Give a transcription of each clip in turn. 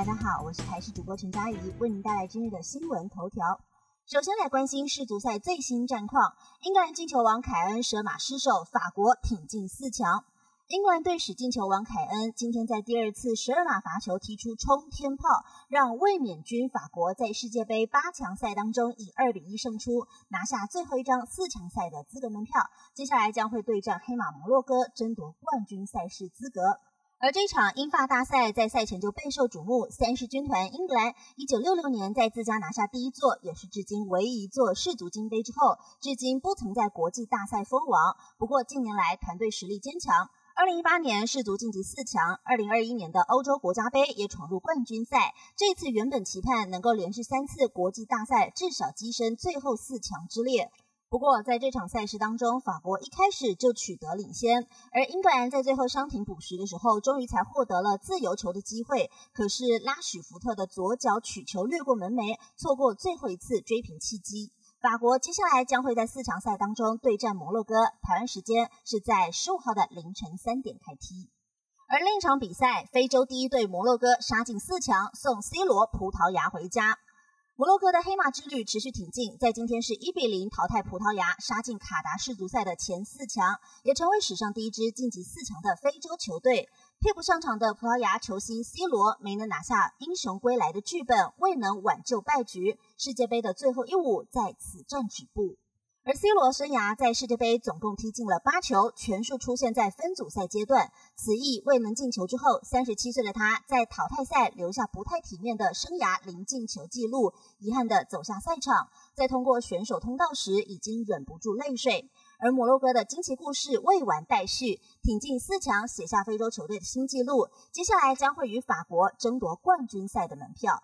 大家好我是台视主播陈佳怡，为您带来今日的新闻头条。首先来关心世足赛最新战况，英格兰进球王凯恩舍马失手，法国挺进四强。英格兰队史进球王凯恩今天在第二次十二码罚球踢出冲天炮，让卫冕军法国在世界杯八强赛当中以二比一胜出，拿下最后一张四强赛的资格门票。接下来将会对战黑马摩洛哥，争夺冠军赛事资格。而这场英法大赛在赛前就备受瞩目，三狮军团英格兰一九六六年在自家拿下第一座，也是至今唯一一座世足金杯之后，至今不曾在国际大赛封王。不过近年来团队实力坚强。二零一八年世足晋级四强，二零二一年的欧洲国家杯也闯入冠军赛。这次原本期盼能够连续三次国际大赛至少跻身最后四强之列。不过在这场赛事当中，法国一开始就取得领先，而英格兰在最后伤停补时的时候，终于才获得了自由球的机会。可是拉许福特的左脚取球掠过门楣，错过最后一次追平契机。法国接下来将会在四强赛当中对战摩洛哥，台湾时间是在十五号的凌晨三点开踢。而另一场比赛，非洲第一队摩洛哥杀进四强，送 C 罗葡萄牙回家。摩洛哥的黑马之旅持续挺进，在今天是一比零淘汰葡萄牙，杀进卡达世足赛的前四强，也成为史上第一支晋级四强的非洲球队。替补上场的葡萄牙球星 C 罗没能拿下英雄归来的剧本，未能挽救败局，世界杯的最后一舞在此战止步。而 C 罗生涯在世界杯总共踢进了八球，全数出现在分组赛阶段。此役未能进球之后，三十七岁的他在淘汰赛留下不太体面的生涯零进球记录，遗憾的走下赛场。在通过选手通道时，已经忍不住泪水。而摩洛哥的惊奇故事未完待续，挺进四强，写下非洲球队的新纪录。接下来将会与法国争夺冠军赛的门票。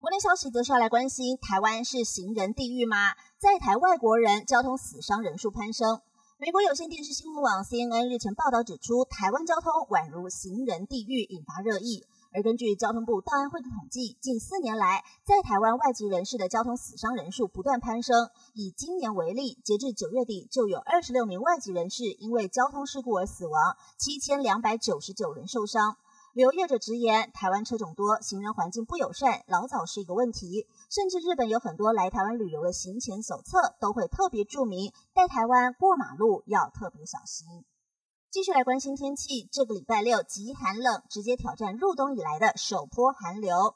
国内消息则是要来关心，台湾是行人地狱吗？在台外国人交通死伤人数攀升。美国有线电视新闻网 CNN 日前报道指出，台湾交通宛如行人地狱，引发热议。而根据交通部档案会的统计，近四年来，在台湾外籍人士的交通死伤人数不断攀升。以今年为例，截至九月底，就有二十六名外籍人士因为交通事故而死亡，七千两百九十九人受伤。旅游业者直言，台湾车种多，行人环境不友善，老早是一个问题。甚至日本有很多来台湾旅游的行前手册都会特别注明，在台湾过马路要特别小心。继续来关心天气，这个礼拜六极寒冷，直接挑战入冬以来的首波寒流。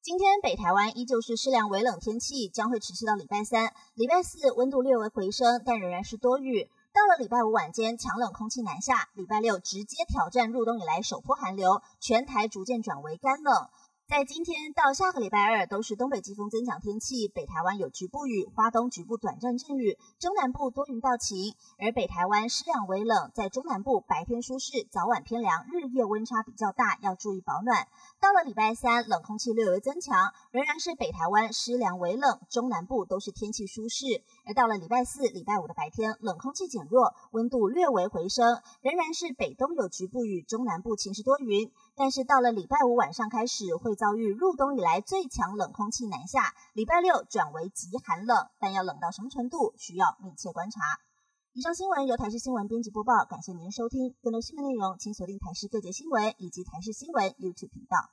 今天北台湾依旧是适量微冷天气，将会持续到礼拜三、礼拜四，温度略微回升，但仍然是多雨。到了礼拜五晚间，强冷空气南下，礼拜六直接挑战入冬以来首波寒流，全台逐渐转为干冷。在今天到下个礼拜二，都是东北季风增强天气，北台湾有局部雨，花东局部短暂阵雨，中南部多云到晴。而北台湾湿凉微冷，在中南部白天舒适，早晚偏凉，日夜温差比较大，要注意保暖。到了礼拜三，冷空气略微增强，仍然是北台湾湿凉微冷，中南部都是天气舒适。而到了礼拜四、礼拜五的白天，冷空气减弱，温度略微回升，仍然是北东有局部雨，中南部晴时多云。但是到了礼拜五晚上开始会。遭遇入冬以来最强冷空气南下，礼拜六转为极寒冷，但要冷到什么程度，需要密切观察。以上新闻由台视新闻编辑播报，感谢您收听。更多新闻内容，请锁定台视各界新闻以及台视新闻 YouTube 频道。